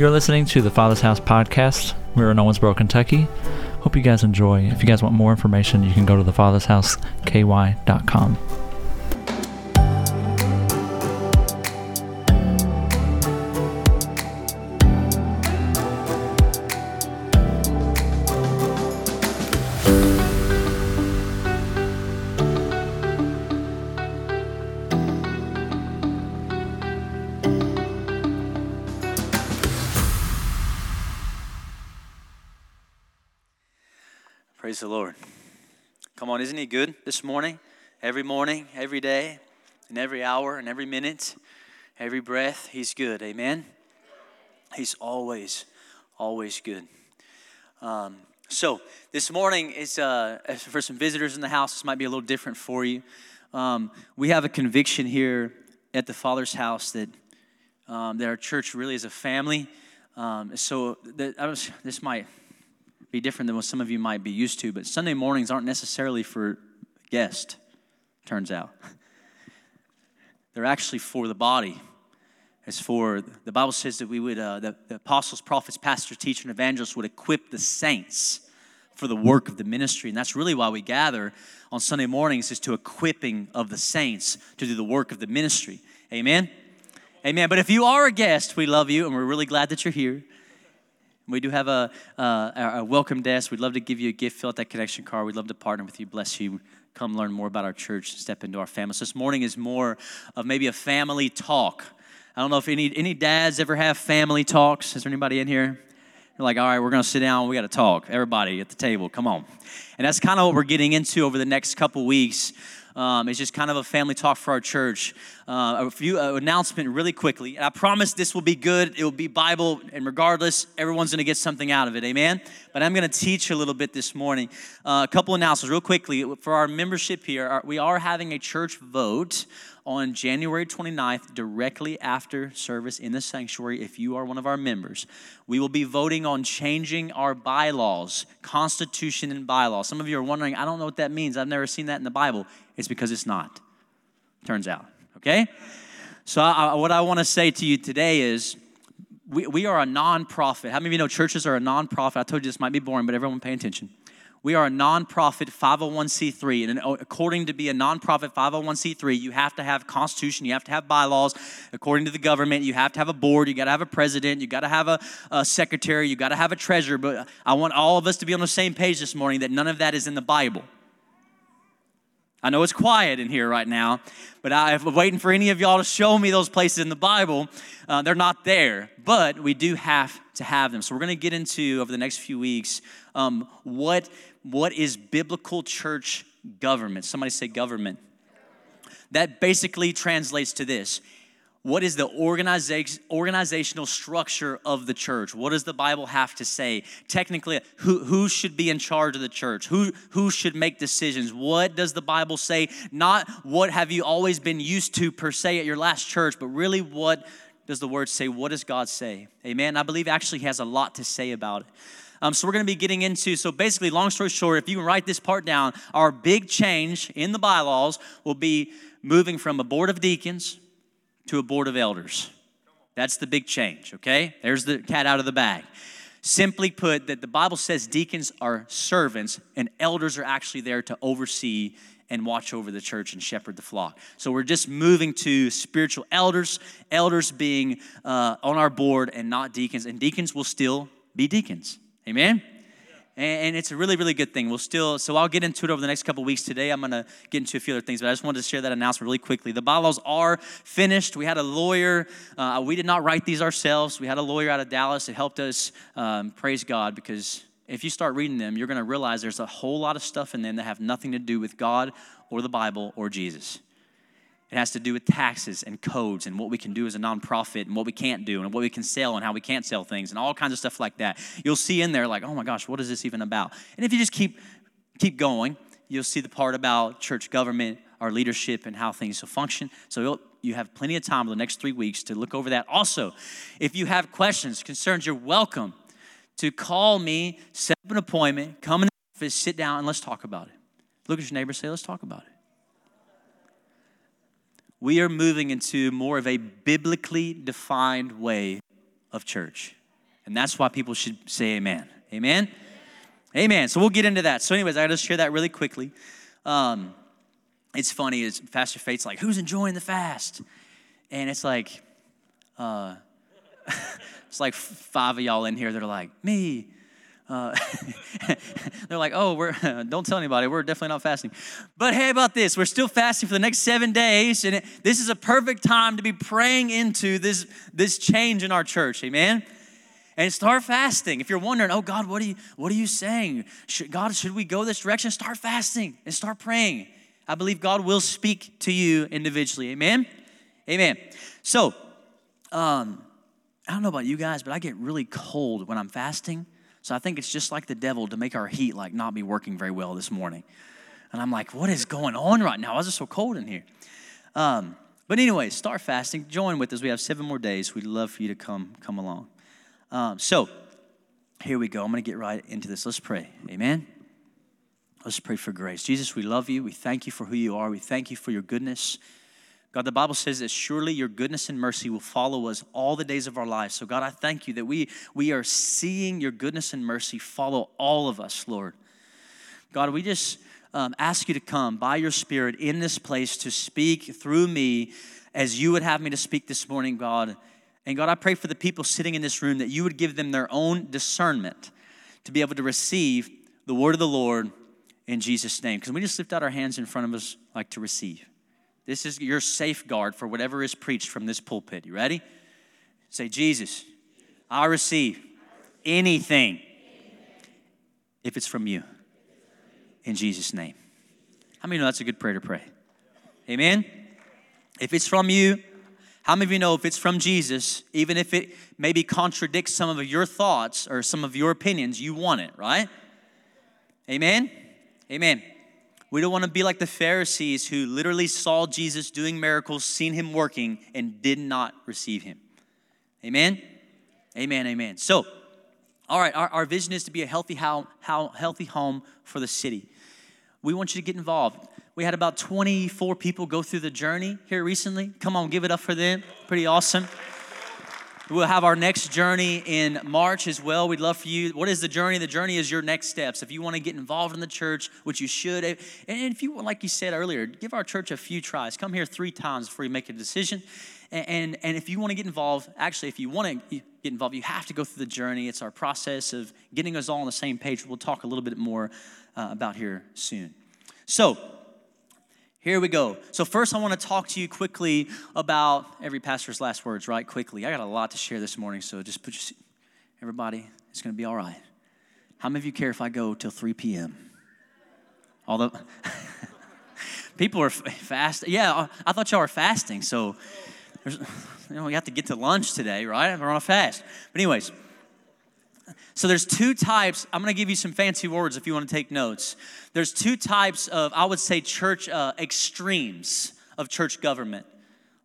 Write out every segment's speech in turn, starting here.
You're listening to the Father's House podcast. We're in Owensboro, Kentucky. Hope you guys enjoy. If you guys want more information, you can go to thefathershouseky.com. good this morning? Every morning, every day, and every hour, and every minute, every breath, He's good. Amen? He's always, always good. Um, so, this morning is uh, for some visitors in the house, this might be a little different for you. Um, we have a conviction here at the Father's house that, um, that our church really is a family. Um, so, that, was, this might be different than what some of you might be used to, but Sunday mornings aren't necessarily for guests, turns out. They're actually for the body. It's for, the Bible says that we would, uh, the, the apostles, prophets, pastors, teachers, and evangelists would equip the saints for the work of the ministry. And that's really why we gather on Sunday mornings is to equipping of the saints to do the work of the ministry. Amen? Amen. But if you are a guest, we love you and we're really glad that you're here. We do have a, uh, a welcome desk. We'd love to give you a gift, fill out that connection card. We'd love to partner with you, bless you, come learn more about our church, step into our family. So this morning is more of maybe a family talk. I don't know if any, any dads ever have family talks. Is there anybody in here? You're like, all right, we're going to sit down. We got to talk. Everybody at the table, come on. And that's kind of what we're getting into over the next couple weeks. Um, it's just kind of a family talk for our church. Uh, a few uh, announcement really quickly. And I promise this will be good. It will be Bible, and regardless, everyone's going to get something out of it. Amen. But I'm going to teach a little bit this morning. Uh, a couple announcements, real quickly, for our membership here. Our, we are having a church vote on January 29th, directly after service in the sanctuary, if you are one of our members. We will be voting on changing our bylaws, constitution and bylaws. Some of you are wondering, I don't know what that means. I've never seen that in the Bible. It's because it's not, turns out. Okay? So, I, what I want to say to you today is we, we are a nonprofit. How many of you know churches are a nonprofit? I told you this might be boring, but everyone pay attention. We are a nonprofit 501c3. And according to be a nonprofit 501c3, you have to have constitution, you have to have bylaws. According to the government, you have to have a board, you got to have a president, you got to have a, a secretary, you got to have a treasurer. But I want all of us to be on the same page this morning that none of that is in the Bible. I know it's quiet in here right now, but I'm waiting for any of y'all to show me those places in the Bible. Uh, they're not there, but we do have to have them. So we're going to get into over the next few weeks um, what what is biblical church government. Somebody say government. That basically translates to this what is the organization, organizational structure of the church? What does the Bible have to say? Technically, who, who should be in charge of the church? Who, who should make decisions? What does the Bible say? Not what have you always been used to per se at your last church, but really what does the word say? What does God say? Amen. I believe actually has a lot to say about it. Um, so we're going to be getting into, so basically, long story short, if you can write this part down, our big change in the bylaws will be moving from a board of deacons to a board of elders. That's the big change, okay? There's the cat out of the bag. Simply put, that the Bible says deacons are servants and elders are actually there to oversee and watch over the church and shepherd the flock. So we're just moving to spiritual elders, elders being uh, on our board and not deacons, and deacons will still be deacons. Amen? And it's a really really good thing. We'll still so i'll get into it over the next couple weeks. Today i'm going to get into a few other things but i just wanted to share that announcement really quickly. The bylaws are finished. We had a lawyer uh, we did not write these ourselves. We had a lawyer out of dallas. That helped us um, praise god because if you start reading them you're going to realize there's a whole lot of stuff in them that have nothing to do with god or the bible or jesus it has to do with taxes and codes and what we can do as a nonprofit and what we can't do and what we can sell and how we can't sell things and all kinds of stuff like that. You'll see in there like, oh my gosh, what is this even about? And if you just keep keep going, you'll see the part about church government, our leadership, and how things will function. So you have plenty of time over the next three weeks to look over that. Also, if you have questions, concerns, you're welcome to call me, set up an appointment, come in the office, sit down, and let's talk about it. Look at your neighbor, say, let's talk about it we are moving into more of a biblically defined way of church. And that's why people should say amen. Amen? Amen. So we'll get into that. So, anyways, I gotta share that really quickly. Um, it's funny, is Pastor Faith's like, who's enjoying the fast? And it's like, uh, it's like five of y'all in here that are like, me. Uh, they're like, oh, we're don't tell anybody. We're definitely not fasting. But hey, about this, we're still fasting for the next seven days, and it, this is a perfect time to be praying into this this change in our church. Amen. And start fasting. If you're wondering, oh God, what are you what are you saying? Should, God, should we go this direction? Start fasting and start praying. I believe God will speak to you individually. Amen. Amen. So, um, I don't know about you guys, but I get really cold when I'm fasting. So I think it's just like the devil to make our heat like not be working very well this morning. And I'm like, what is going on right now? Why is it so cold in here? Um, but anyway, start fasting. Join with us. We have seven more days. We'd love for you to come come along. Um, so here we go. I'm going to get right into this. Let's pray. Amen. Let's pray for grace. Jesus, we love you. We thank you for who you are. We thank you for your goodness. God, the Bible says that surely your goodness and mercy will follow us all the days of our lives. So, God, I thank you that we, we are seeing your goodness and mercy follow all of us, Lord. God, we just um, ask you to come by your Spirit in this place to speak through me as you would have me to speak this morning, God. And God, I pray for the people sitting in this room that you would give them their own discernment to be able to receive the word of the Lord in Jesus' name. Because we just lift out our hands in front of us like to receive. This is your safeguard for whatever is preached from this pulpit. You ready? Say, Jesus, I receive anything if it's from you. In Jesus' name. How many know that's a good prayer to pray? Amen? If it's from you, how many of you know if it's from Jesus, even if it maybe contradicts some of your thoughts or some of your opinions, you want it, right? Amen? Amen. We don't want to be like the Pharisees who literally saw Jesus doing miracles, seen him working, and did not receive him. Amen? Amen, amen. So, all right, our, our vision is to be a healthy, how, how, healthy home for the city. We want you to get involved. We had about 24 people go through the journey here recently. Come on, give it up for them. Pretty awesome. We'll have our next journey in March as well. We'd love for you. What is the journey? The journey is your next steps. If you want to get involved in the church, which you should, and if you, like you said earlier, give our church a few tries. Come here three times before you make a decision. And, and, and if you want to get involved, actually, if you want to get involved, you have to go through the journey. It's our process of getting us all on the same page. We'll talk a little bit more uh, about here soon. So, here we go. So, first, I want to talk to you quickly about every pastor's last words, right? Quickly. I got a lot to share this morning, so just put your everybody, it's going to be all right. How many of you care if I go till 3 p.m.? Although people are fast. Yeah, uh, I thought y'all were fasting, so you know, we have to get to lunch today, right? We're on a fast. But, anyways, so there's two types. I'm going to give you some fancy words if you want to take notes. There's two types of, I would say, church uh, extremes of church government.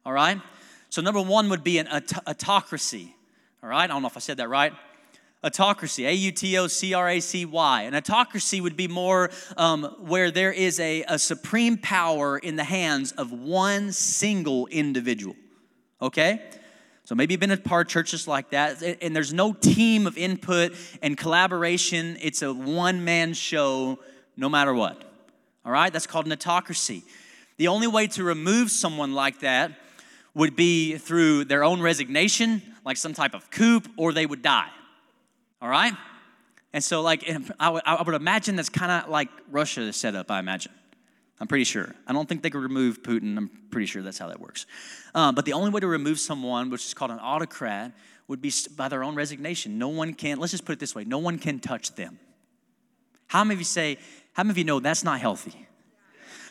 All right? So number one would be an aut- autocracy. All right? I don't know if I said that right. Autocracy, A U T O C R A C Y. An autocracy would be more um, where there is a, a supreme power in the hands of one single individual. Okay? So maybe you've been a part of churches like that, and there's no team of input and collaboration. It's a one man show no matter what. All right? That's called an autocracy. The only way to remove someone like that would be through their own resignation, like some type of coup, or they would die. All right? And so, like, I would, imagine that's kind of like Russia is set up, I imagine. I'm pretty sure. I don't think they could remove Putin. I'm pretty sure that's how that works. Um, but the only way to remove someone, which is called an autocrat, would be by their own resignation. No one can, let's just put it this way no one can touch them. How many of you say, how many of you know that's not healthy?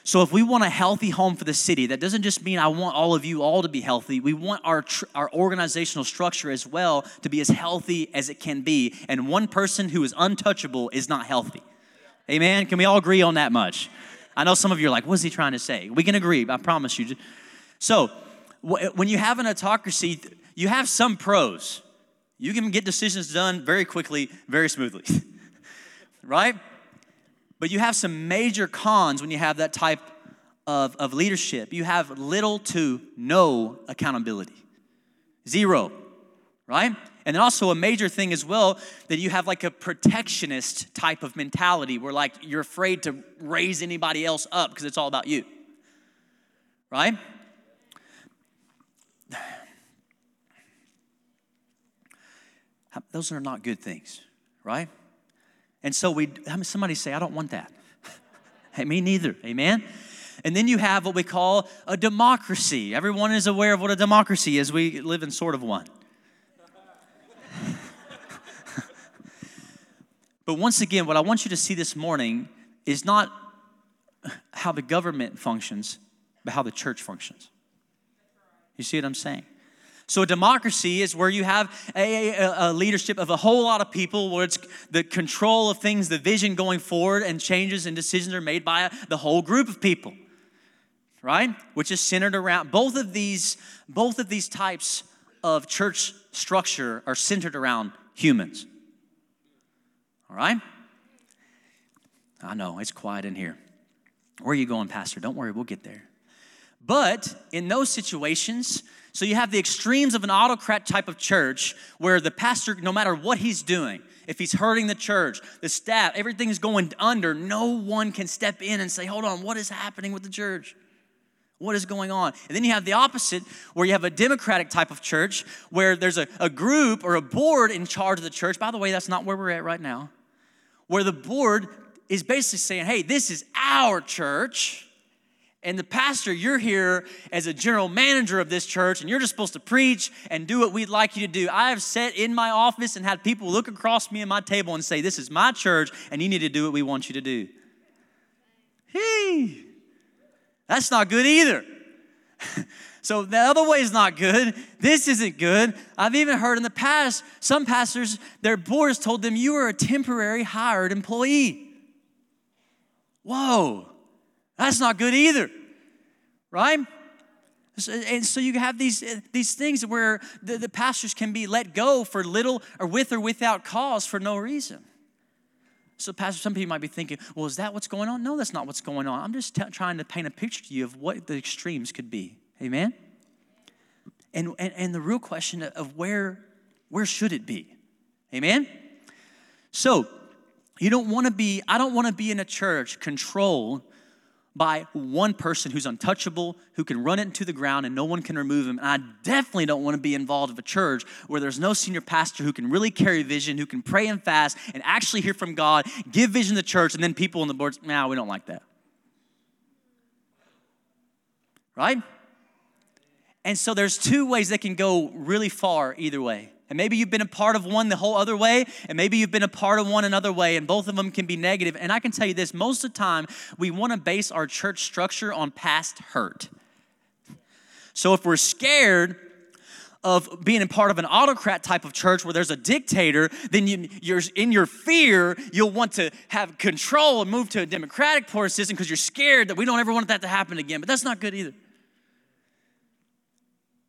So, if we want a healthy home for the city, that doesn't just mean I want all of you all to be healthy. We want our, tr- our organizational structure as well to be as healthy as it can be. And one person who is untouchable is not healthy. Amen? Can we all agree on that much? I know some of you are like, what's he trying to say? We can agree, I promise you. So, when you have an autocracy, you have some pros. You can get decisions done very quickly, very smoothly, right? But you have some major cons when you have that type of, of leadership. You have little to no accountability, zero, right? And then also a major thing as well that you have like a protectionist type of mentality where like you're afraid to raise anybody else up because it's all about you. Right? Those are not good things, right? And so we, somebody say, I don't want that. hey, me neither. Amen? And then you have what we call a democracy. Everyone is aware of what a democracy is. We live in sort of one. But once again, what I want you to see this morning is not how the government functions, but how the church functions. You see what I'm saying? So, a democracy is where you have a, a, a, leadership of a whole lot of people, where it's the control of things, the vision going forward, and changes and decisions are made by the whole group of people, right? Which is centered around both of these, both of these types of church structure are centered around humans. All right? I know, it's quiet in here. Where are you going, Pastor? Don't worry, we'll get there. But in those situations, so you have the extremes of an autocrat type of church where the pastor, no matter what he's doing, if he's hurting the church, the staff, everything's going under, no one can step in and say, hold on, what is happening with the church? What is going on? And then you have the opposite, where you have a democratic type of church where there's a, a group or a board in charge of the church. By the way, that's not where we're at right now. Where the board is basically saying, hey, this is our church. And the pastor, you're here as a general manager of this church, and you're just supposed to preach and do what we'd like you to do. I have sat in my office and had people look across me and my table and say, This is my church, and you need to do what we want you to do. Hey, that's not good either. so the other way is not good. This isn't good. I've even heard in the past some pastors, their boards told them, You are a temporary hired employee. Whoa. That's not good either, right? And so you have these, these things where the, the pastors can be let go for little or with or without cause for no reason. So, Pastor, some people might be thinking, well, is that what's going on? No, that's not what's going on. I'm just t- trying to paint a picture to you of what the extremes could be. Amen? And, and, and the real question of where, where should it be? Amen? So, you don't want to be, I don't want to be in a church controlled by one person who's untouchable, who can run it into the ground and no one can remove him. And I definitely don't want to be involved with a church where there's no senior pastor who can really carry vision, who can pray and fast and actually hear from God, give vision to the church, and then people on the boards, nah, we don't like that. Right? And so there's two ways that can go really far either way. And maybe you've been a part of one the whole other way, and maybe you've been a part of one another way, and both of them can be negative. And I can tell you this most of the time, we want to base our church structure on past hurt. So if we're scared, of being a part of an autocrat type of church where there's a dictator, then you, you're in your fear, you'll want to have control and move to a democratic part system because you're scared that we don't ever want that to happen again. But that's not good either.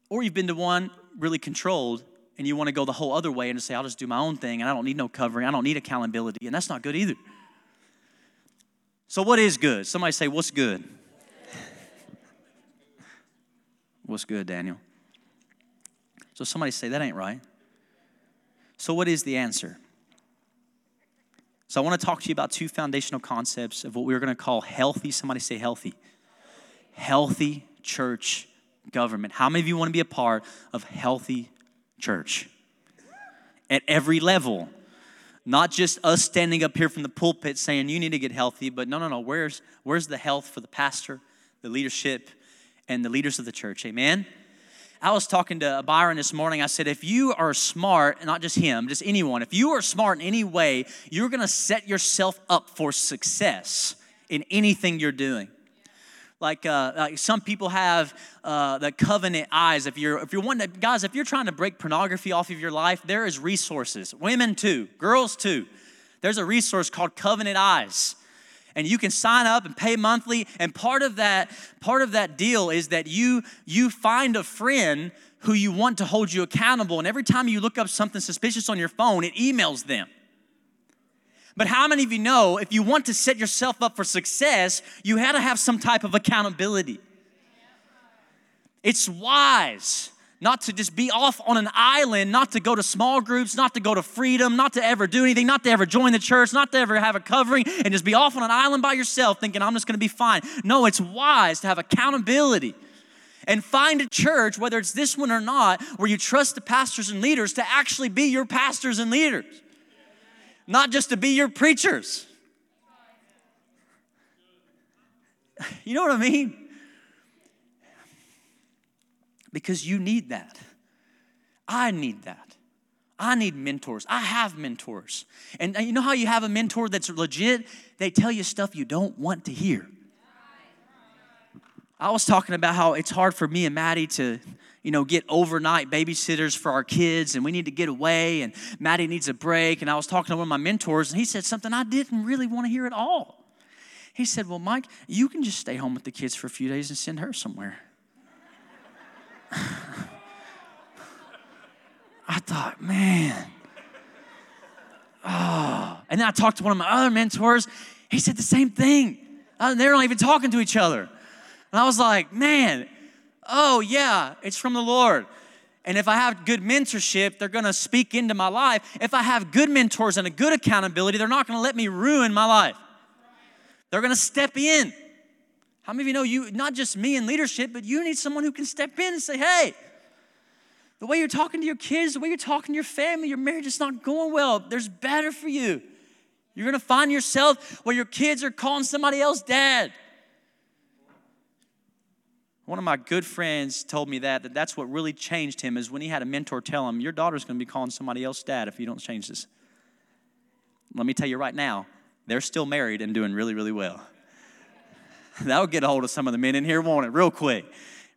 Or you've been to one really controlled and you want to go the whole other way and say, I'll just do my own thing and I don't need no covering, I don't need accountability, and that's not good either. So, what is good? Somebody say, What's good? What's good, Daniel? So, somebody say, That ain't right. So, what is the answer? So, I want to talk to you about two foundational concepts of what we're going to call healthy, somebody say healthy, healthy church government. How many of you want to be a part of healthy church at every level. Not just us standing up here from the pulpit saying you need to get healthy, but no, no, no. Where's, where's the health for the pastor, the leadership, and the leaders of the church? Amen? I was talking to Byron this morning. I said, if you are smart, not just him, just anyone, if you are smart in any way, you're going to set yourself up for success in anything you're doing like, uh, like some people have uh, the covenant eyes. If you're if you're one guys, if you're trying to break pornography off of your life, there is resources. Women too, girls too. There's a resource called Covenant Eyes. And you can sign up and pay monthly. And part of that, part of that deal is that you you find a friend who you want to hold you accountable. And every time you look up something suspicious on your phone, it emails them. But how many of you know if you want to set yourself up for success, you had to have some type of accountability? It's wise not to just be off on an island, not to go to small groups, not to go to freedom, not to ever do anything, not to ever join the church, not to ever have a covering and just be off on an island by yourself thinking, I'm just gonna be fine. No, it's wise to have accountability and find a church, whether it's this one or not, where you trust the pastors and leaders to actually be your pastors and leaders, not just to be your preachers. You know what I mean? Because you need that. I need that. I need mentors. I have mentors. And uh, you know how you have a mentor that's legit? They tell you stuff you don't want to hear. I was talking about how it's hard for me and Maddie to, you know, get overnight babysitters for our kids and we need to get away and Maddie needs a break. And I was talking to one of my mentors and he said something I didn't really want to hear at all. He said, Well, Mike, you can just stay home with the kids for a few days and send her somewhere. I thought, man. Oh. And then I talked to one of my other mentors. He said the same thing. Uh, they're not even talking to each other. And I was like, man, oh yeah, it's from the Lord. And if I have good mentorship, they're gonna speak into my life. If I have good mentors and a good accountability, they're not gonna let me ruin my life. They're gonna step in. How many of you know you, not just me in leadership, but you need someone who can step in and say, hey, the way you're talking to your kids, the way you're talking to your family, your marriage is not going well. There's better for you. You're gonna find yourself where your kids are calling somebody else dad. One of my good friends told me that, that that's what really changed him is when he had a mentor tell him, Your daughter's going to be calling somebody else dad if you don't change this. Let me tell you right now, they're still married and doing really, really well. that would get a hold of some of the men in here, won't it, real quick,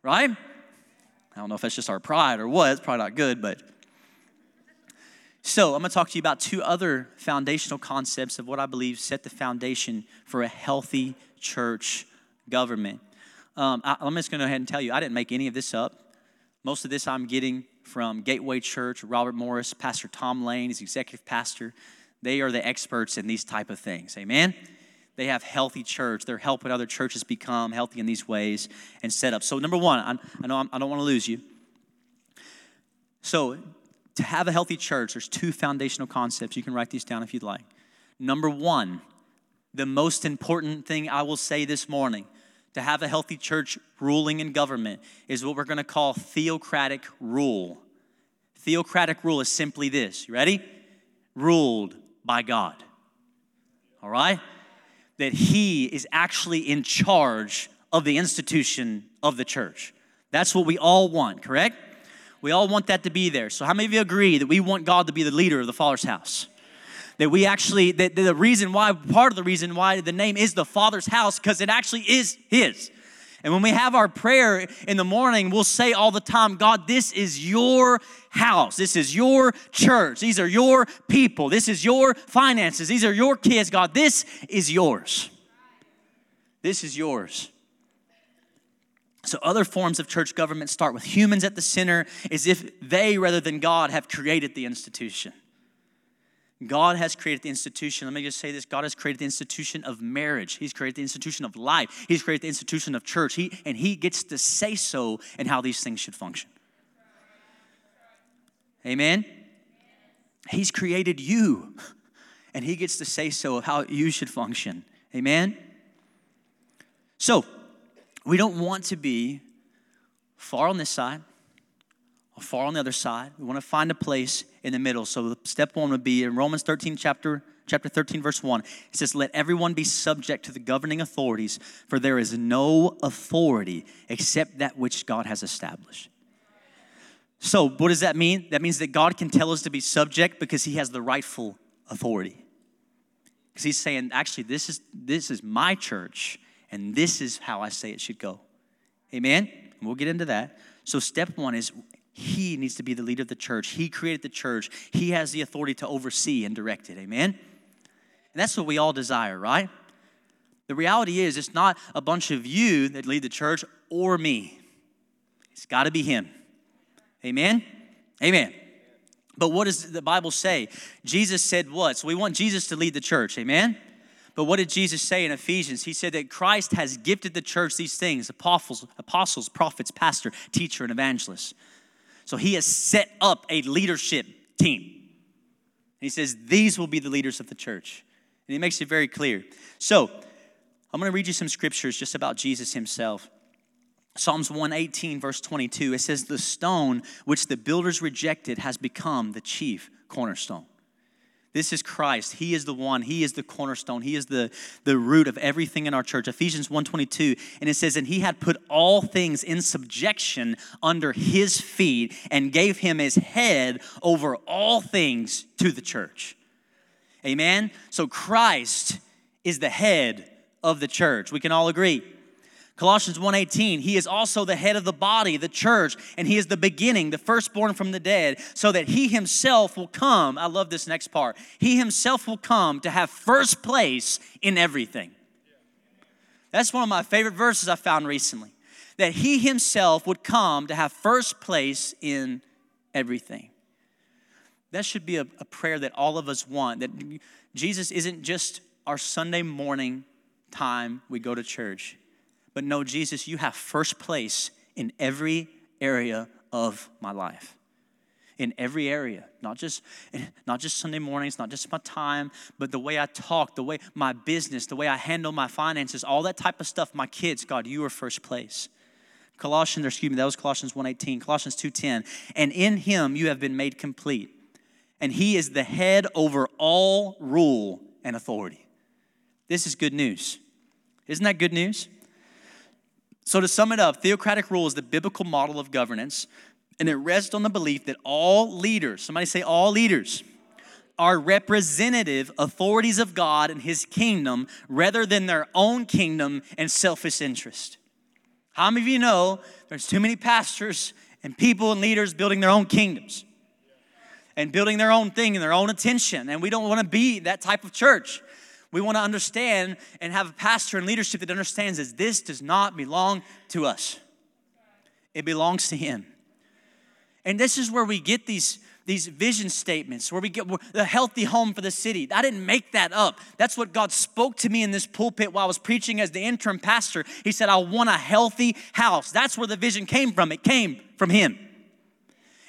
right? I don't know if that's just our pride or what, it's probably not good, but. So, I'm going to talk to you about two other foundational concepts of what I believe set the foundation for a healthy church government. Um, I, am just going to go ahead and tell you, I didn't make any of this up. Most of this I'm getting from Gateway Church, Robert Morris, Pastor Tom Lane, his executive pastor. They are the experts in these type of things. Amen. They have healthy church. They're helping other churches become healthy in these ways and set up. So number one, I, I know I'm, I do not want to lose you. So to have a healthy church, there's two foundational concepts. You can write these down if you'd like. Number one, the most important thing I will say this morning to have a healthy church ruling in government is what we're going to call theocratic rule. Theocratic rule is simply this you ready? Ruled by God. All right? That He is actually in charge of the institution of the church. That's what we all want, correct? We all want that to be there. So, how many of you agree that we want God to be the leader of the Father's house? That we actually, that the reason why, part of the reason why the name is the Father's house, because it actually is His. And when we have our prayer in the morning, we'll say all the time, God, this is your house. This is your church. These are your people. This is your finances. These are your kids. God, this is yours. This is yours. So, other forms of church government start with humans at the center, as if they, rather than God, have created the institution. God has created the institution. Let me just say this God has created the institution of marriage. He's created the institution of life. He's created the institution of church. He, and He gets to say so and how these things should function. Amen? He's created you, and He gets to say so of how you should function. Amen? So, we don't want to be far on this side far on the other side. We want to find a place in the middle. So step one would be in Romans 13, chapter, chapter 13, verse 1. It says, Let everyone be subject to the governing authorities, for there is no authority except that which God has established. So, what does that mean? That means that God can tell us to be subject because He has the rightful authority. Because He's saying, actually, this is this is my church, and this is how I say it should go. Amen? And we'll get into that. So, step one is he needs to be the leader of the church. He created the church. He has the authority to oversee and direct it. Amen? And that's what we all desire, right? The reality is, it's not a bunch of you that lead the church or me. It's got to be Him. Amen? Amen. But what does the Bible say? Jesus said what? So we want Jesus to lead the church. Amen? But what did Jesus say in Ephesians? He said that Christ has gifted the church these things apostles, apostles prophets, pastor, teacher, and evangelist. So he has set up a leadership team. And he says, These will be the leaders of the church. And he makes it very clear. So I'm going to read you some scriptures just about Jesus himself. Psalms 118, verse 22, it says, The stone which the builders rejected has become the chief cornerstone. This is Christ. He is the one. He is the cornerstone. He is the, the root of everything in our church. Ephesians 1.22, and it says, And he had put all things in subjection under his feet and gave him his head over all things to the church. Amen? So Christ is the head of the church. We can all agree. Colossians 1:18 He is also the head of the body the church and he is the beginning the firstborn from the dead so that he himself will come I love this next part he himself will come to have first place in everything. That's one of my favorite verses I found recently that he himself would come to have first place in everything. That should be a, a prayer that all of us want that Jesus isn't just our Sunday morning time we go to church but no, Jesus, you have first place in every area of my life. In every area, not just not just Sunday mornings, not just my time, but the way I talk, the way my business, the way I handle my finances, all that type of stuff. My kids, God, you are first place. Colossians, or excuse me, that was Colossians 1:18, Colossians 2:10. And in him you have been made complete. And he is the head over all rule and authority. This is good news. Isn't that good news? So, to sum it up, theocratic rule is the biblical model of governance, and it rests on the belief that all leaders, somebody say, all leaders, are representative authorities of God and His kingdom rather than their own kingdom and selfish interest. How many of you know there's too many pastors and people and leaders building their own kingdoms and building their own thing and their own attention? And we don't want to be that type of church. We want to understand and have a pastor and leadership that understands that this does not belong to us, it belongs to Him. And this is where we get these, these vision statements, where we get the healthy home for the city. I didn't make that up. That's what God spoke to me in this pulpit while I was preaching as the interim pastor. He said, I want a healthy house. That's where the vision came from. It came from Him.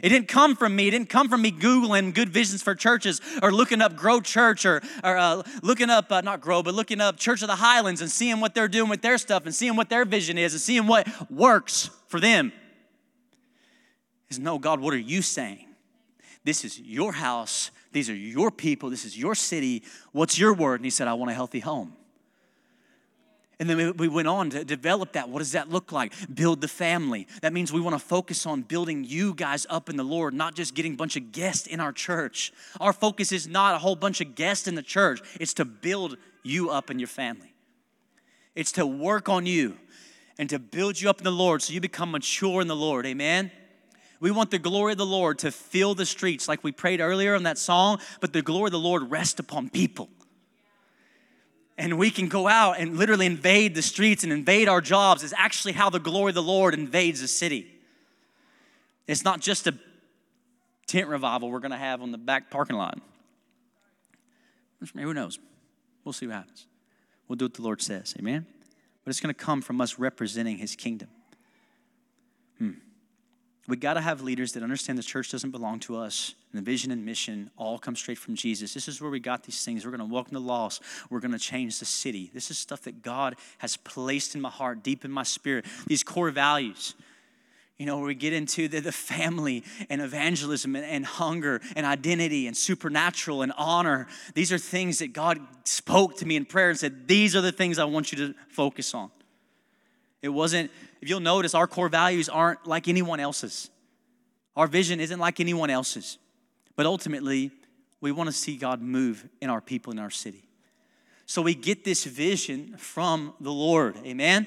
It didn't come from me. It didn't come from me Googling good visions for churches or looking up Grow Church or, or uh, looking up, uh, not Grow, but looking up Church of the Highlands and seeing what they're doing with their stuff and seeing what their vision is and seeing what works for them. Is no, God, what are you saying? This is your house. These are your people. This is your city. What's your word? And he said, I want a healthy home. And then we went on to develop that. What does that look like? Build the family. That means we want to focus on building you guys up in the Lord, not just getting a bunch of guests in our church. Our focus is not a whole bunch of guests in the church, it's to build you up in your family. It's to work on you and to build you up in the Lord so you become mature in the Lord. Amen. We want the glory of the Lord to fill the streets like we prayed earlier in that song, but the glory of the Lord rest upon people and we can go out and literally invade the streets and invade our jobs is actually how the glory of the Lord invades a city. It's not just a tent revival we're going to have on the back parking lot. Who knows? We'll see what happens. We'll do what the Lord says. Amen? But it's going to come from us representing his kingdom. Hmm. We got to have leaders that understand the church doesn't belong to us. And the vision and mission all come straight from Jesus. This is where we got these things. We're going to welcome the lost. We're going to change the city. This is stuff that God has placed in my heart, deep in my spirit. These core values. You know, where we get into the, the family and evangelism and, and hunger and identity and supernatural and honor. These are things that God spoke to me in prayer and said, These are the things I want you to focus on. It wasn't, if you'll notice, our core values aren't like anyone else's. Our vision isn't like anyone else's. But ultimately, we want to see God move in our people in our city. So we get this vision from the Lord. Amen?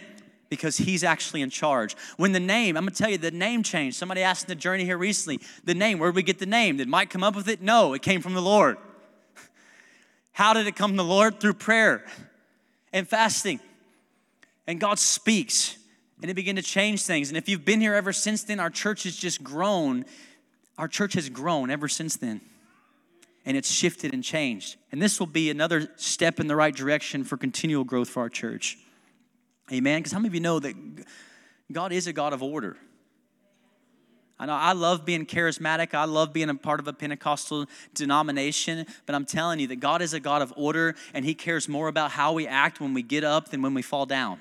Because he's actually in charge. When the name, I'm gonna tell you, the name changed. Somebody asked in the journey here recently, the name, where did we get the name? Did Mike come up with it? No, it came from the Lord. How did it come from the Lord? Through prayer and fasting. And God speaks and it began to change things. And if you've been here ever since then, our church has just grown. Our church has grown ever since then. And it's shifted and changed. And this will be another step in the right direction for continual growth for our church. Amen. Because how many of you know that God is a God of order? I know I love being charismatic. I love being a part of a Pentecostal denomination, but I'm telling you that God is a God of order and He cares more about how we act when we get up than when we fall down.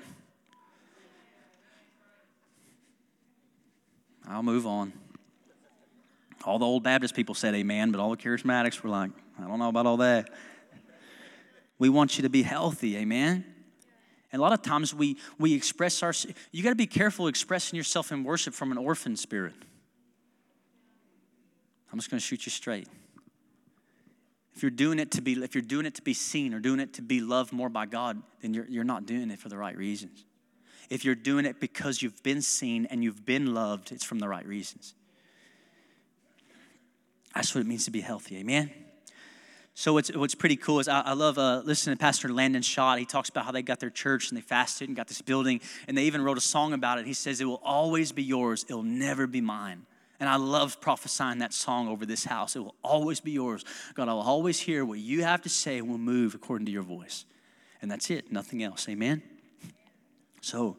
I'll move on. All the old Baptist people said amen, but all the charismatics were like, I don't know about all that. We want you to be healthy, amen? And a lot of times we, we express our, you got to be careful expressing yourself in worship from an orphan spirit. I'm just going to shoot you straight. If you're doing it to be, if you're doing it to be seen or doing it to be loved more by God, then you're, you're not doing it for the right reasons. If you're doing it because you've been seen and you've been loved, it's from the right reasons. That's what it means to be healthy. Amen. So what's, what's pretty cool is I, I love uh, listening to Pastor Landon Schott. He talks about how they got their church and they fasted and got this building, and they even wrote a song about it. He says, "It will always be yours. It'll never be mine." And I love prophesying that song over this house. It will always be yours. God, I will always hear what you have to say and will move according to your voice. And that's it, nothing else. Amen? So,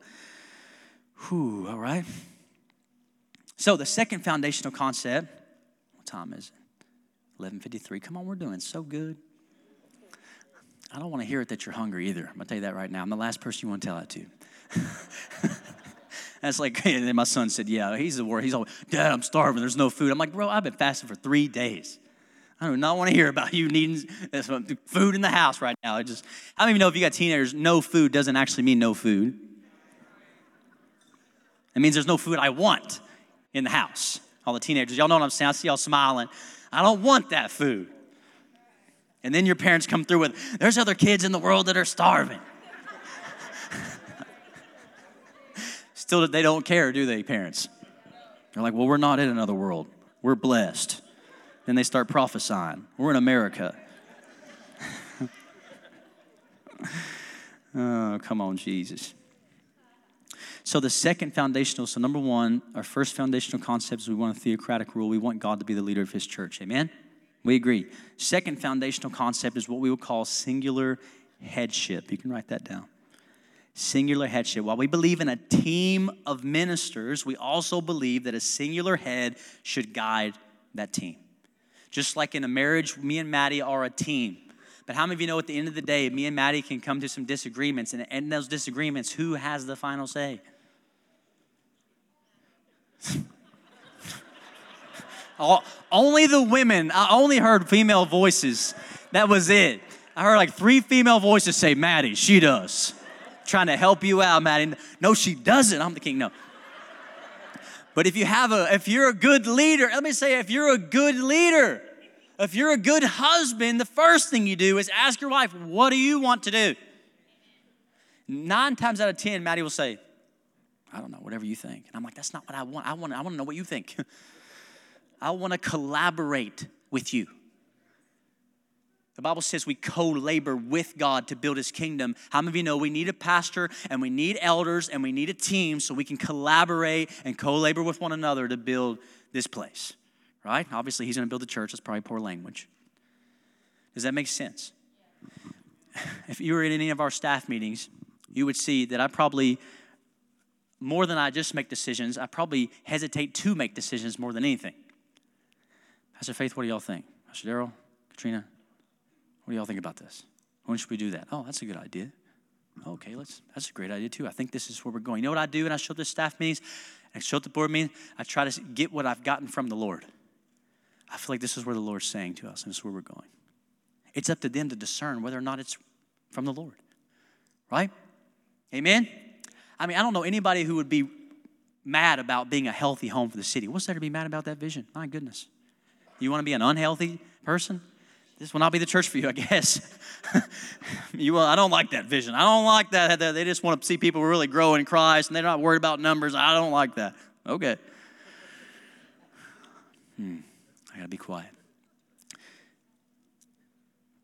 whew, all right. So, the second foundational concept, what time is it? 11.53. Come on, we're doing so good. I don't want to hear it that you're hungry either. I'm to tell you that right now. I'm the last person you want to tell that to. That's like, and then my son said, Yeah, he's the worst. He's always, Dad, I'm starving. There's no food. I'm like, Bro, I've been fasting for three days. I do not want to hear about you needing uh, food in the house right now. I just, I don't even know if you got teenagers, no food doesn't actually mean no food. It means there's no food I want in the house. All the teenagers, y'all know what I'm saying? I see y'all smiling. I don't want that food. And then your parents come through with, there's other kids in the world that are starving. Still, they don't care, do they, parents? They're like, well, we're not in another world. We're blessed. Then they start prophesying. We're in America. oh, come on, Jesus. So, the second foundational, so number one, our first foundational concept is we want a theocratic rule. We want God to be the leader of his church. Amen? We agree. Second foundational concept is what we would call singular headship. You can write that down singular headship. While we believe in a team of ministers, we also believe that a singular head should guide that team. Just like in a marriage, me and Maddie are a team. But how many of you know at the end of the day, me and Maddie can come to some disagreements, and in those disagreements, who has the final say? only the women, I only heard female voices. That was it. I heard like three female voices say, Maddie, she does trying to help you out, Maddie. No, she doesn't. I'm the king. No. But if you have a, if you're a good leader, let me say, if you're a good leader, if you're a good husband, the first thing you do is ask your wife, what do you want to do? Nine times out of 10, Maddie will say, I don't know, whatever you think. And I'm like, that's not what I want. I want, I want to know what you think. I want to collaborate with you. The Bible says we co labor with God to build his kingdom. How many of you know we need a pastor and we need elders and we need a team so we can collaborate and co labor with one another to build this place? Right? Obviously, he's going to build the church. That's probably poor language. Does that make sense? If you were in any of our staff meetings, you would see that I probably, more than I just make decisions, I probably hesitate to make decisions more than anything. Pastor Faith, what do y'all think? Pastor Daryl, Katrina, what do y'all think about this? When should we do that? Oh, that's a good idea. Okay, let's. That's a great idea too. I think this is where we're going. You know what I do And I show to staff meetings, I show to board meetings. I try to get what I've gotten from the Lord. I feel like this is where the Lord's saying to us, and this is where we're going. It's up to them to discern whether or not it's from the Lord, right? Amen. I mean, I don't know anybody who would be mad about being a healthy home for the city. What's there to be mad about that vision? My goodness. You want to be an unhealthy person? this will not be the church for you, I guess. you, will, I don't like that vision. I don't like that. They just want to see people really grow in Christ and they're not worried about numbers. I don't like that. Okay. Hmm. I got to be quiet.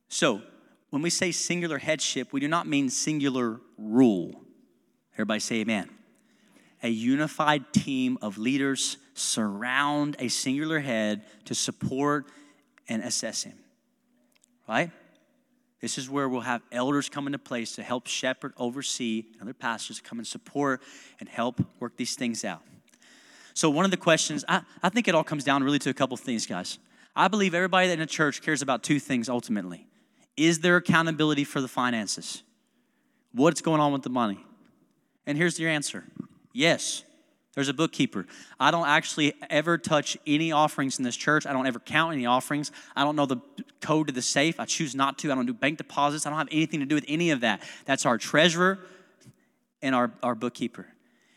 So, when we say singular headship, we do not mean singular rule. Everybody say amen. A unified team of leaders surround a singular head to support and assess him right? This is where we'll have elders come into place to help shepherd, oversee, and other pastors come and support and help work these things out. So, one of the questions, I, I think it all comes down really to a couple things, guys. I believe everybody in a church cares about two things ultimately. Is there accountability for the finances? What's going on with the money? And here's your answer yes. There's a bookkeeper. I don't actually ever touch any offerings in this church. I don't ever count any offerings. I don't know the code to the safe. I choose not to. I don't do bank deposits. I don't have anything to do with any of that. That's our treasurer and our, our bookkeeper.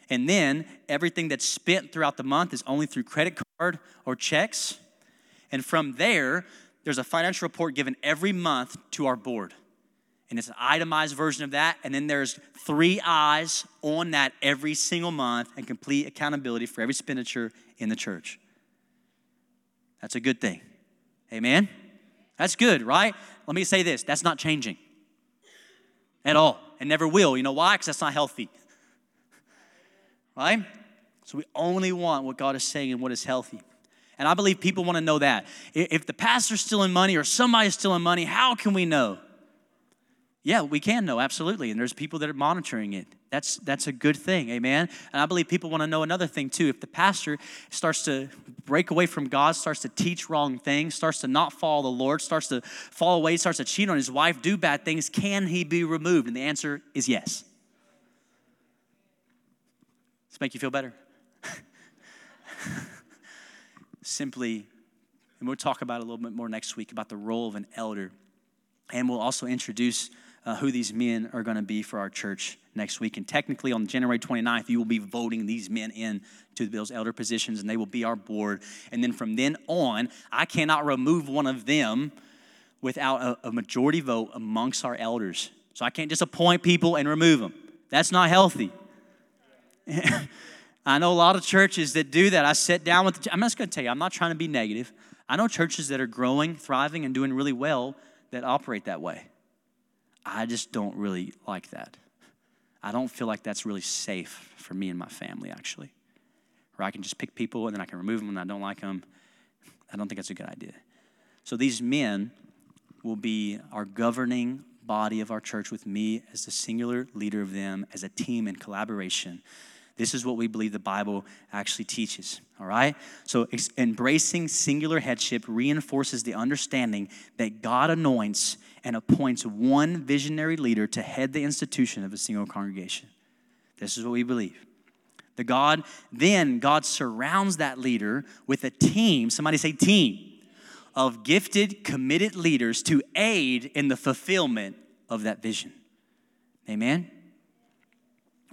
And then everything that's spent throughout the month is only through credit card or checks. And from there, there's a financial report given every month to our board and it's an itemized version of that. And then there's three eyes on that every single month and complete accountability for every expenditure in the church. That's a good thing. Amen? That's good, right? Let me say this that's not changing at all and never will. You know why? Because that's not healthy. Right? So we only want what God is saying and what is healthy. And I believe people want to know that. If the pastor's stealing money or somebody's stealing money, how can we know? Yeah, we can know, absolutely. And there's people that are monitoring it. That's, that's a good thing, amen? And I believe people want to know another thing too. If the pastor starts to break away from God, starts to teach wrong things, starts to not follow the Lord, starts to fall away, starts to cheat on his wife, do bad things, can he be removed? And the answer is yes. Does make you feel better? Simply, and we'll talk about a little bit more next week about the role of an elder. And we'll also introduce uh, who these men are going to be for our church next week. And technically, on January 29th, you will be voting these men in to the those elder positions, and they will be our board. And then from then on, I cannot remove one of them without a, a majority vote amongst our elders. So I can't just appoint people and remove them. That's not healthy. I know a lot of churches that do that. I sit down with, the, I'm just going to tell you, I'm not trying to be negative. I know churches that are growing, thriving, and doing really well that operate that way. I just don't really like that. I don't feel like that's really safe for me and my family, actually. Where I can just pick people and then I can remove them and I don't like them. I don't think that's a good idea. So these men will be our governing body of our church with me as the singular leader of them, as a team in collaboration. This is what we believe the Bible actually teaches, all right? So, ex- embracing singular headship reinforces the understanding that God anoints and appoints one visionary leader to head the institution of a single congregation. This is what we believe. The God, then God surrounds that leader with a team, somebody say team, of gifted, committed leaders to aid in the fulfillment of that vision. Amen?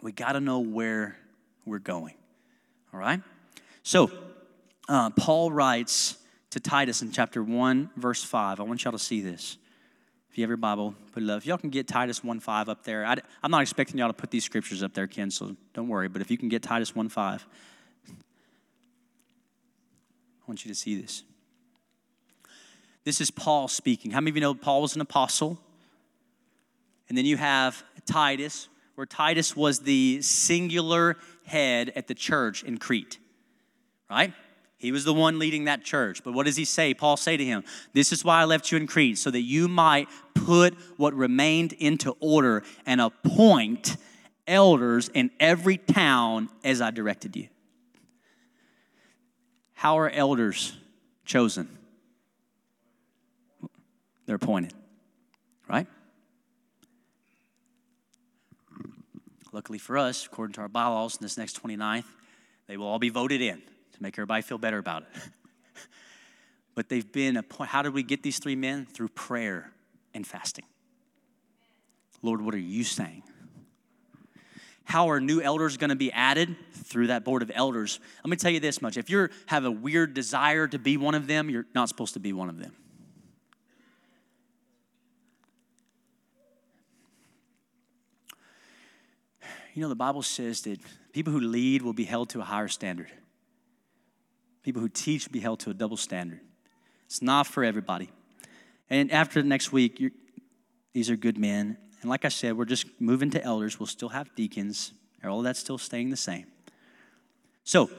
We got to know where we're going. All right? So, uh, Paul writes to Titus in chapter 1, verse 5. I want y'all to see this. If you have your Bible, put it up. If y'all can get Titus 1 5 up there, I, am not expecting y'all to put these scriptures up there, Ken, so don't worry. But if you can get Titus 1 5, I want you to see this. This is Paul speaking. How many of you know Paul was an apostle? And then you have Titus, where Titus was the singular head at the church in Crete, right? He was the one leading that church. But what does he say? Paul say to him, This is why I left you in Crete, so that you might put what remained into order and appoint elders in every town as I directed you. How are elders chosen? They're appointed, right? Luckily for us, according to our bylaws, in this next 29th, they will all be voted in to make everybody feel better about it. but they've been a point. How did we get these three men? Through prayer and fasting. Lord, what are you saying? How are new elders going to be added? Through that board of elders. Let me tell you this much. If you have a weird desire to be one of them, you're not supposed to be one of them. You know, the Bible says that people who lead will be held to a higher standard. People who teach be held to a double standard. It's not for everybody. And after the next week, these are good men. And like I said, we're just moving to elders. We'll still have deacons. All that's still staying the same. So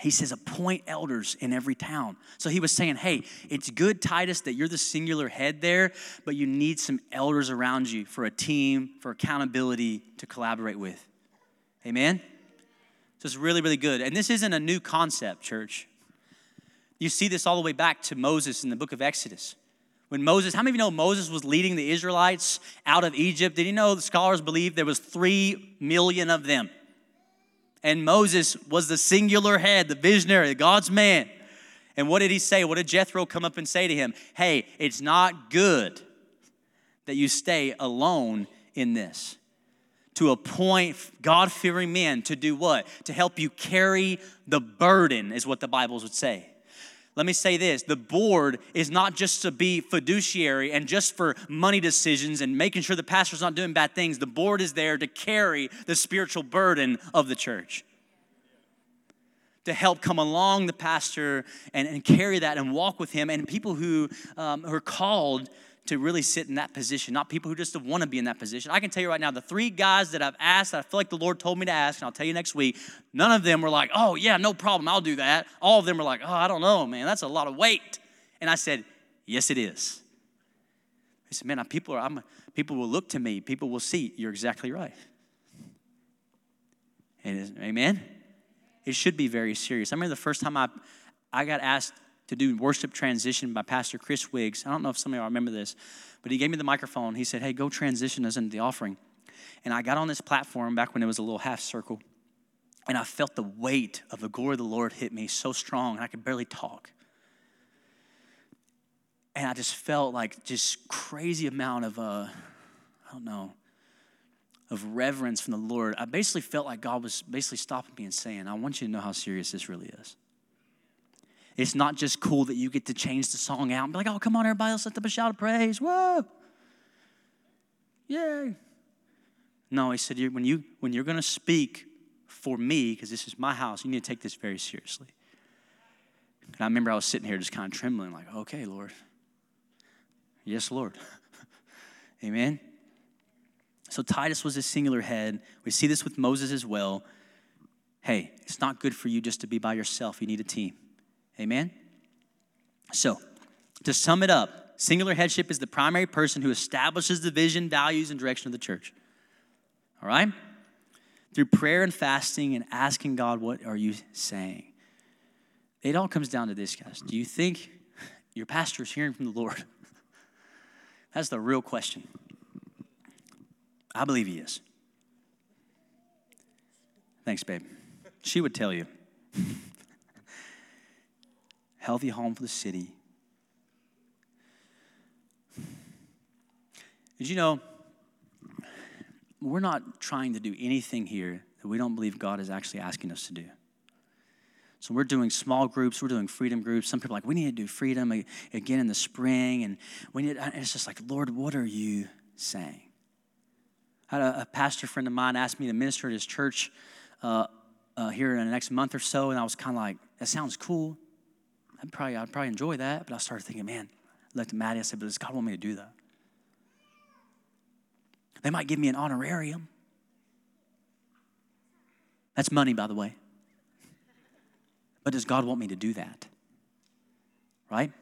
he says, appoint elders in every town. So he was saying, hey, it's good, Titus, that you're the singular head there, but you need some elders around you for a team, for accountability to collaborate with. Amen? So it's really, really good. And this isn't a new concept, church. You see this all the way back to Moses in the book of Exodus. When Moses, how many of you know Moses was leading the Israelites out of Egypt? Did you know the scholars believe there was three million of them? And Moses was the singular head, the visionary, God's man. And what did he say? What did Jethro come up and say to him? Hey, it's not good that you stay alone in this. To appoint God fearing men to do what? To help you carry the burden, is what the Bibles would say. Let me say this the board is not just to be fiduciary and just for money decisions and making sure the pastor's not doing bad things. The board is there to carry the spiritual burden of the church. To help come along the pastor and, and carry that and walk with him, and people who, um, who are called to really sit in that position, not people who just want to be in that position. I can tell you right now, the three guys that I've asked, I feel like the Lord told me to ask, and I'll tell you next week, none of them were like, oh, yeah, no problem, I'll do that. All of them were like, oh, I don't know, man, that's a lot of weight. And I said, yes, it is. He said, man, people, are, I'm, people will look to me, people will see. You're exactly right. And amen? It should be very serious. I remember the first time I, I got asked to do worship transition by Pastor Chris Wiggs. I don't know if some of y'all remember this, but he gave me the microphone. He said, Hey, go transition us into the offering. And I got on this platform back when it was a little half circle, and I felt the weight of the glory of the Lord hit me so strong, and I could barely talk. And I just felt like just crazy amount of, uh, I don't know, of reverence from the Lord. I basically felt like God was basically stopping me and saying, I want you to know how serious this really is. It's not just cool that you get to change the song out and be like, oh, come on, everybody, let's lift up a shout of praise. Whoa. Yay. No, he said, when, you, when you're going to speak for me, because this is my house, you need to take this very seriously. And I remember I was sitting here just kind of trembling, like, okay, Lord. Yes, Lord. Amen. So Titus was a singular head. We see this with Moses as well. Hey, it's not good for you just to be by yourself. You need a team. Amen? So, to sum it up, singular headship is the primary person who establishes the vision, values, and direction of the church. All right? Through prayer and fasting and asking God, what are you saying? It all comes down to this, guys. Do you think your pastor is hearing from the Lord? That's the real question. I believe he is. Thanks, babe. She would tell you healthy home for the city. Did you know, we're not trying to do anything here that we don't believe God is actually asking us to do. So we're doing small groups, we're doing freedom groups. Some people are like, we need to do freedom again in the spring, and we need. And it's just like, Lord, what are you saying? I had a, a pastor friend of mine asked me to minister at his church uh, uh, here in the next month or so, and I was kind of like, that sounds cool. I'd probably, I'd probably enjoy that. But I started thinking, man, I looked at Maddie. I said, but does God want me to do that? They might give me an honorarium. That's money, by the way. But does God want me to do that? Right?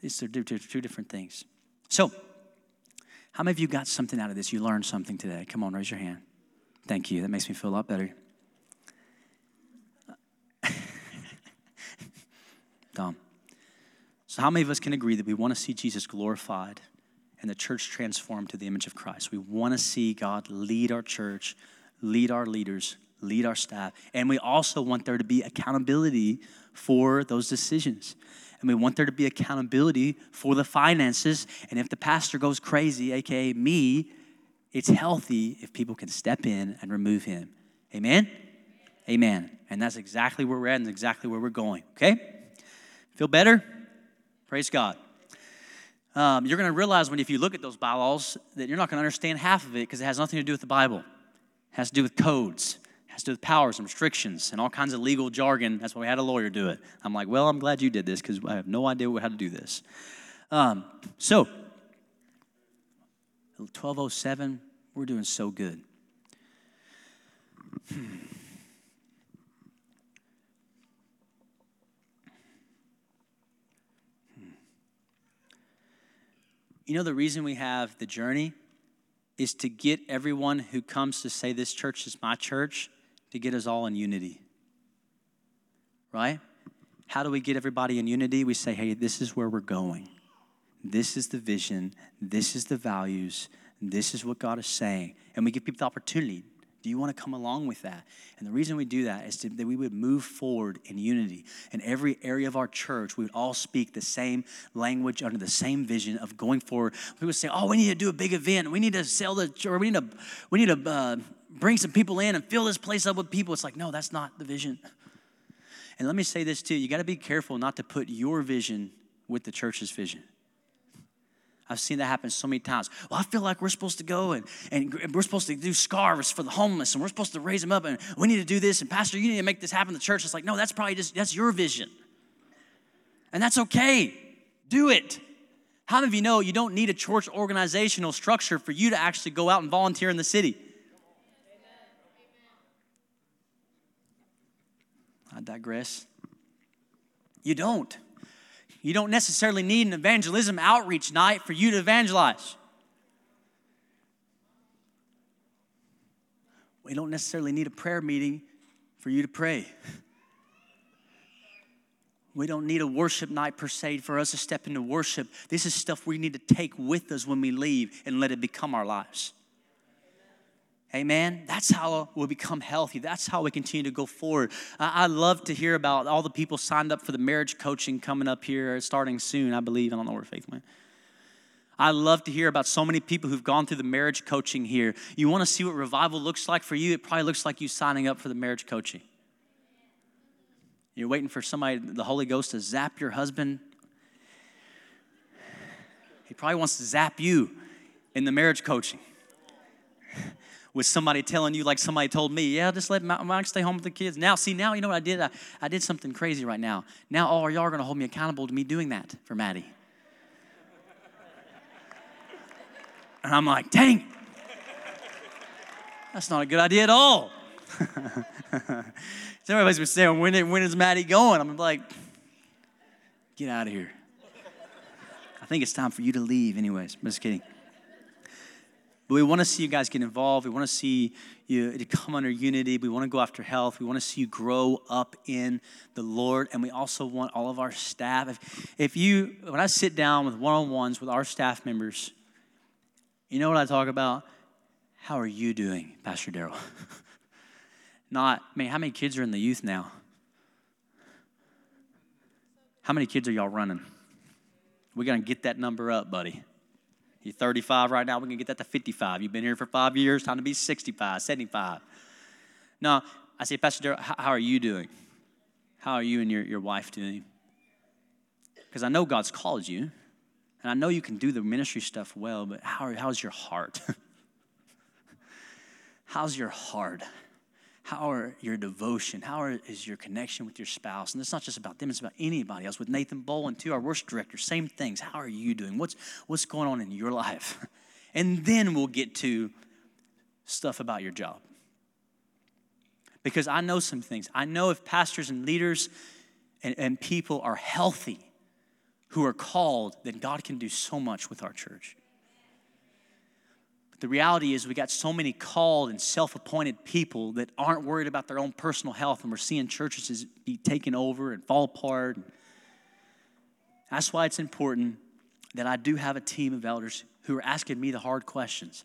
These are two different things. So, how many of you got something out of this? You learned something today. Come on, raise your hand. Thank you. That makes me feel a lot better. So, how many of us can agree that we want to see Jesus glorified and the church transformed to the image of Christ? We want to see God lead our church, lead our leaders, lead our staff, and we also want there to be accountability for those decisions. And we want there to be accountability for the finances. And if the pastor goes crazy, aka me, it's healthy if people can step in and remove him. Amen? Amen. And that's exactly where we're at and exactly where we're going. Okay? Feel better? Praise God. Um, you're going to realize when if you look at those bylaws that you're not going to understand half of it because it has nothing to do with the Bible. It has to do with codes, it has to do with powers and restrictions and all kinds of legal jargon. That's why we had a lawyer do it. I'm like, well, I'm glad you did this because I have no idea how to do this. Um, so, 1207, we're doing so good. Hmm. You know, the reason we have the journey is to get everyone who comes to say, This church is my church, to get us all in unity. Right? How do we get everybody in unity? We say, hey, this is where we're going. This is the vision. This is the values. This is what God is saying. And we give people the opportunity. Do you want to come along with that? And the reason we do that is to, that we would move forward in unity. In every area of our church, we would all speak the same language under the same vision of going forward. We would say, oh, we need to do a big event. We need to sell the church. We need to, we need to uh, bring some people in and fill this place up with people. It's like, no, that's not the vision. And let me say this too you got to be careful not to put your vision with the church's vision. I've seen that happen so many times. Well, I feel like we're supposed to go and, and we're supposed to do scarves for the homeless and we're supposed to raise them up and we need to do this. And Pastor, you need to make this happen the church. It's like, no, that's probably just, that's your vision. And that's okay. Do it. How many of you know you don't need a church organizational structure for you to actually go out and volunteer in the city? I digress. You don't. You don't necessarily need an evangelism outreach night for you to evangelize. We don't necessarily need a prayer meeting for you to pray. We don't need a worship night per se for us to step into worship. This is stuff we need to take with us when we leave and let it become our lives. Amen. That's how we become healthy. That's how we continue to go forward. I love to hear about all the people signed up for the marriage coaching coming up here, starting soon, I believe. I don't know where Faith went. I love to hear about so many people who've gone through the marriage coaching here. You want to see what revival looks like for you? It probably looks like you signing up for the marriage coaching. You're waiting for somebody, the Holy Ghost, to zap your husband. He probably wants to zap you in the marriage coaching with somebody telling you, like somebody told me, yeah, just let Mike stay home with the kids. Now, see, now you know what I did? I, I did something crazy right now. Now, all y'all are going to hold me accountable to me doing that for Maddie. And I'm like, dang, that's not a good idea at all. everybody's been saying, when, when is Maddie going? I'm like, get out of here. I think it's time for you to leave, anyways. I'm just kidding. But we want to see you guys get involved. We want to see you come under unity. We want to go after health. We want to see you grow up in the Lord. And we also want all of our staff. If, if you, when I sit down with one on ones with our staff members, you know what I talk about? How are you doing, Pastor Daryl? Not, man, how many kids are in the youth now? How many kids are y'all running? We're going to get that number up, buddy. You're 35 right now, we can get that to 55. You've been here for five years, time to be 65, 75. No, I say, Pastor Daryl, how are you doing? How are you and your, your wife doing? Because I know God's called you, and I know you can do the ministry stuff well, but how, how's your heart? how's your heart? How are your devotion? How are, is your connection with your spouse? And it's not just about them, it's about anybody else. With Nathan Boland, too, our worship director, same things. How are you doing? What's, what's going on in your life? And then we'll get to stuff about your job. Because I know some things. I know if pastors and leaders and, and people are healthy, who are called, then God can do so much with our church. The reality is, we got so many called and self appointed people that aren't worried about their own personal health, and we're seeing churches be taken over and fall apart. That's why it's important that I do have a team of elders who are asking me the hard questions.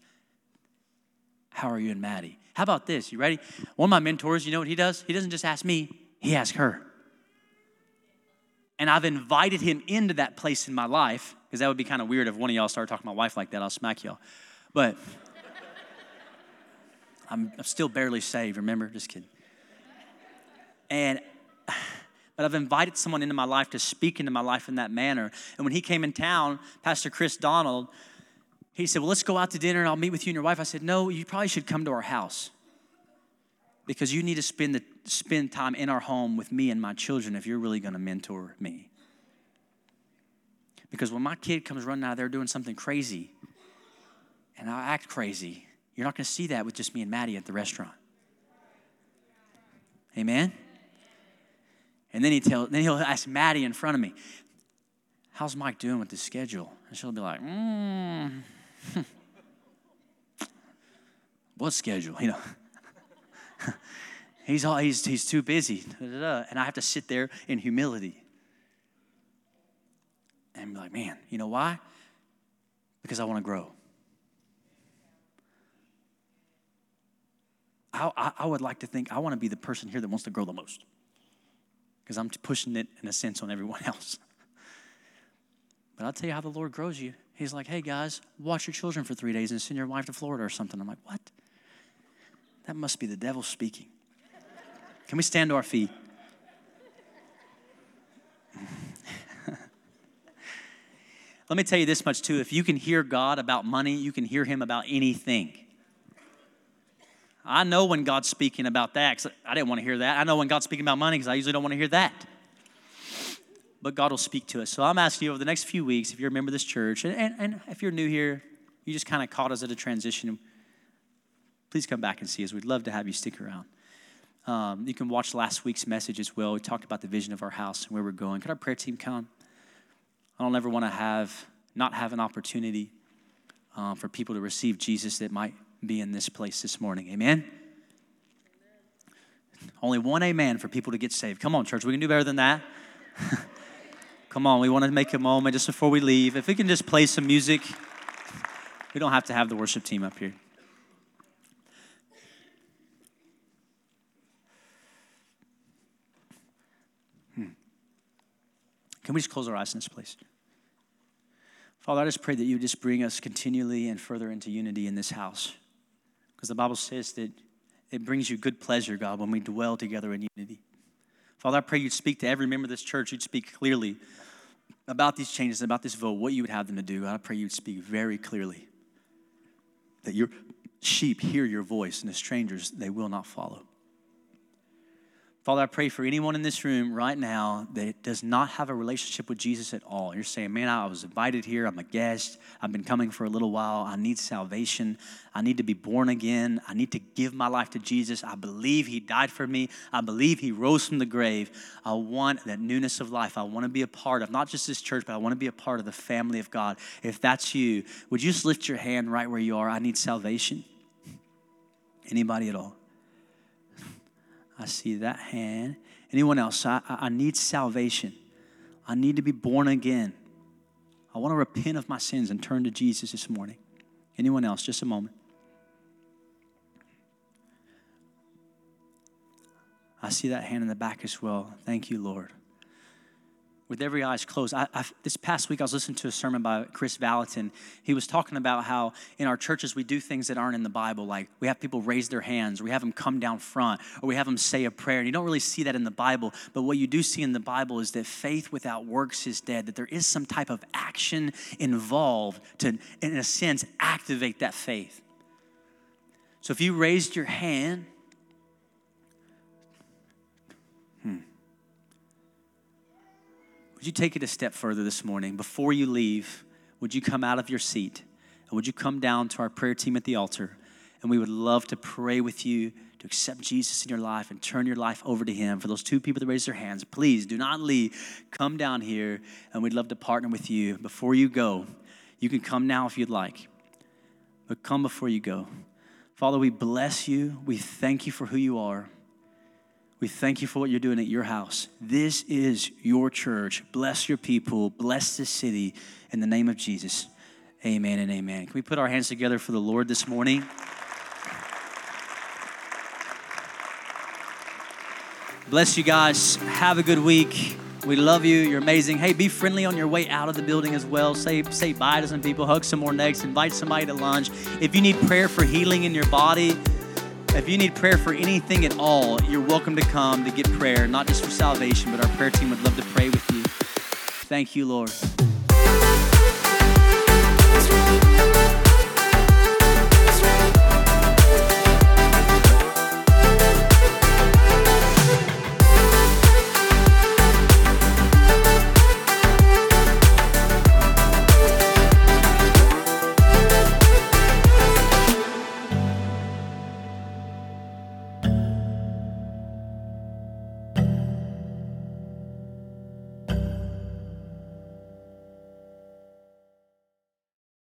How are you and Maddie? How about this? You ready? One of my mentors, you know what he does? He doesn't just ask me, he asks her. And I've invited him into that place in my life, because that would be kind of weird if one of y'all started talking to my wife like that. I'll smack y'all. But I'm, I'm still barely saved, remember? Just kidding. And but I've invited someone into my life to speak into my life in that manner. And when he came in town, Pastor Chris Donald, he said, Well, let's go out to dinner and I'll meet with you and your wife. I said, No, you probably should come to our house because you need to spend, the, spend time in our home with me and my children if you're really going to mentor me. Because when my kid comes running out there doing something crazy, and I'll act crazy. You're not going to see that with just me and Maddie at the restaurant. Amen? And then, he tell, then he'll ask Maddie in front of me, How's Mike doing with the schedule? And she'll be like, mm. what schedule? You know. He's, all, he's, he's too busy. And I have to sit there in humility. And be like, man, you know why? Because I want to grow. I, I, would like to think I want to be the person here that wants to grow the most. Because I'm pushing it in a sense on everyone else. But I'll tell you how the Lord grows you. He's like, hey guys, watch your children for three days and send your wife to Florida or something. I'm like, what? That must be the devil speaking. Can we stand to our feet? Let me tell you this much too. If you can hear God about money, you can hear Him about anything. I know when God's speaking about that because I didn't want to hear that. I know when God's speaking about money because I usually don't want to hear that. But God will speak to us. So I'm asking you over the next few weeks, if you're a member of this church, and, and, and if you're new here, you just kind of caught us at a transition, please come back and see us. We'd love to have you stick around. Um, you can watch last week's message as well. We talked about the vision of our house and where we're going. Could our prayer team come? I don't ever want to have not have an opportunity um, for people to receive Jesus that might be in this place this morning. Amen? Only one amen for people to get saved. Come on, church, we can do better than that. Come on, we want to make a moment just before we leave. If we can just play some music, we don't have to have the worship team up here. Hmm. Can we just close our eyes in this place? Father, I just pray that you just bring us continually and further into unity in this house. Because the Bible says that it brings you good pleasure, God, when we dwell together in unity. Father, I pray you'd speak to every member of this church. You'd speak clearly about these changes, about this vote, what you would have them to do. God, I pray you'd speak very clearly. That your sheep hear your voice, and the strangers they will not follow. Father, I pray for anyone in this room right now that does not have a relationship with Jesus at all. You're saying, man, I was invited here. I'm a guest. I've been coming for a little while. I need salvation. I need to be born again. I need to give my life to Jesus. I believe He died for me. I believe He rose from the grave. I want that newness of life. I want to be a part of not just this church, but I want to be a part of the family of God. If that's you, would you just lift your hand right where you are? I need salvation. Anybody at all? I see that hand. Anyone else? I, I need salvation. I need to be born again. I want to repent of my sins and turn to Jesus this morning. Anyone else? Just a moment. I see that hand in the back as well. Thank you, Lord with every eyes closed. I, I, this past week, I was listening to a sermon by Kris Vallotton. He was talking about how in our churches we do things that aren't in the Bible. Like we have people raise their hands, or we have them come down front, or we have them say a prayer. And you don't really see that in the Bible. But what you do see in the Bible is that faith without works is dead, that there is some type of action involved to, in a sense, activate that faith. So if you raised your hand, Would you take it a step further this morning? Before you leave, would you come out of your seat and would you come down to our prayer team at the altar? And we would love to pray with you to accept Jesus in your life and turn your life over to Him. For those two people that raised their hands, please do not leave. Come down here and we'd love to partner with you. Before you go, you can come now if you'd like, but come before you go. Father, we bless you. We thank you for who you are. We thank you for what you're doing at your house. This is your church. Bless your people. Bless this city. In the name of Jesus, amen and amen. Can we put our hands together for the Lord this morning? Bless you guys. Have a good week. We love you. You're amazing. Hey, be friendly on your way out of the building as well. Say, say bye to some people, hug some more necks, invite somebody to lunch. If you need prayer for healing in your body, if you need prayer for anything at all, you're welcome to come to get prayer, not just for salvation, but our prayer team would love to pray with you. Thank you, Lord.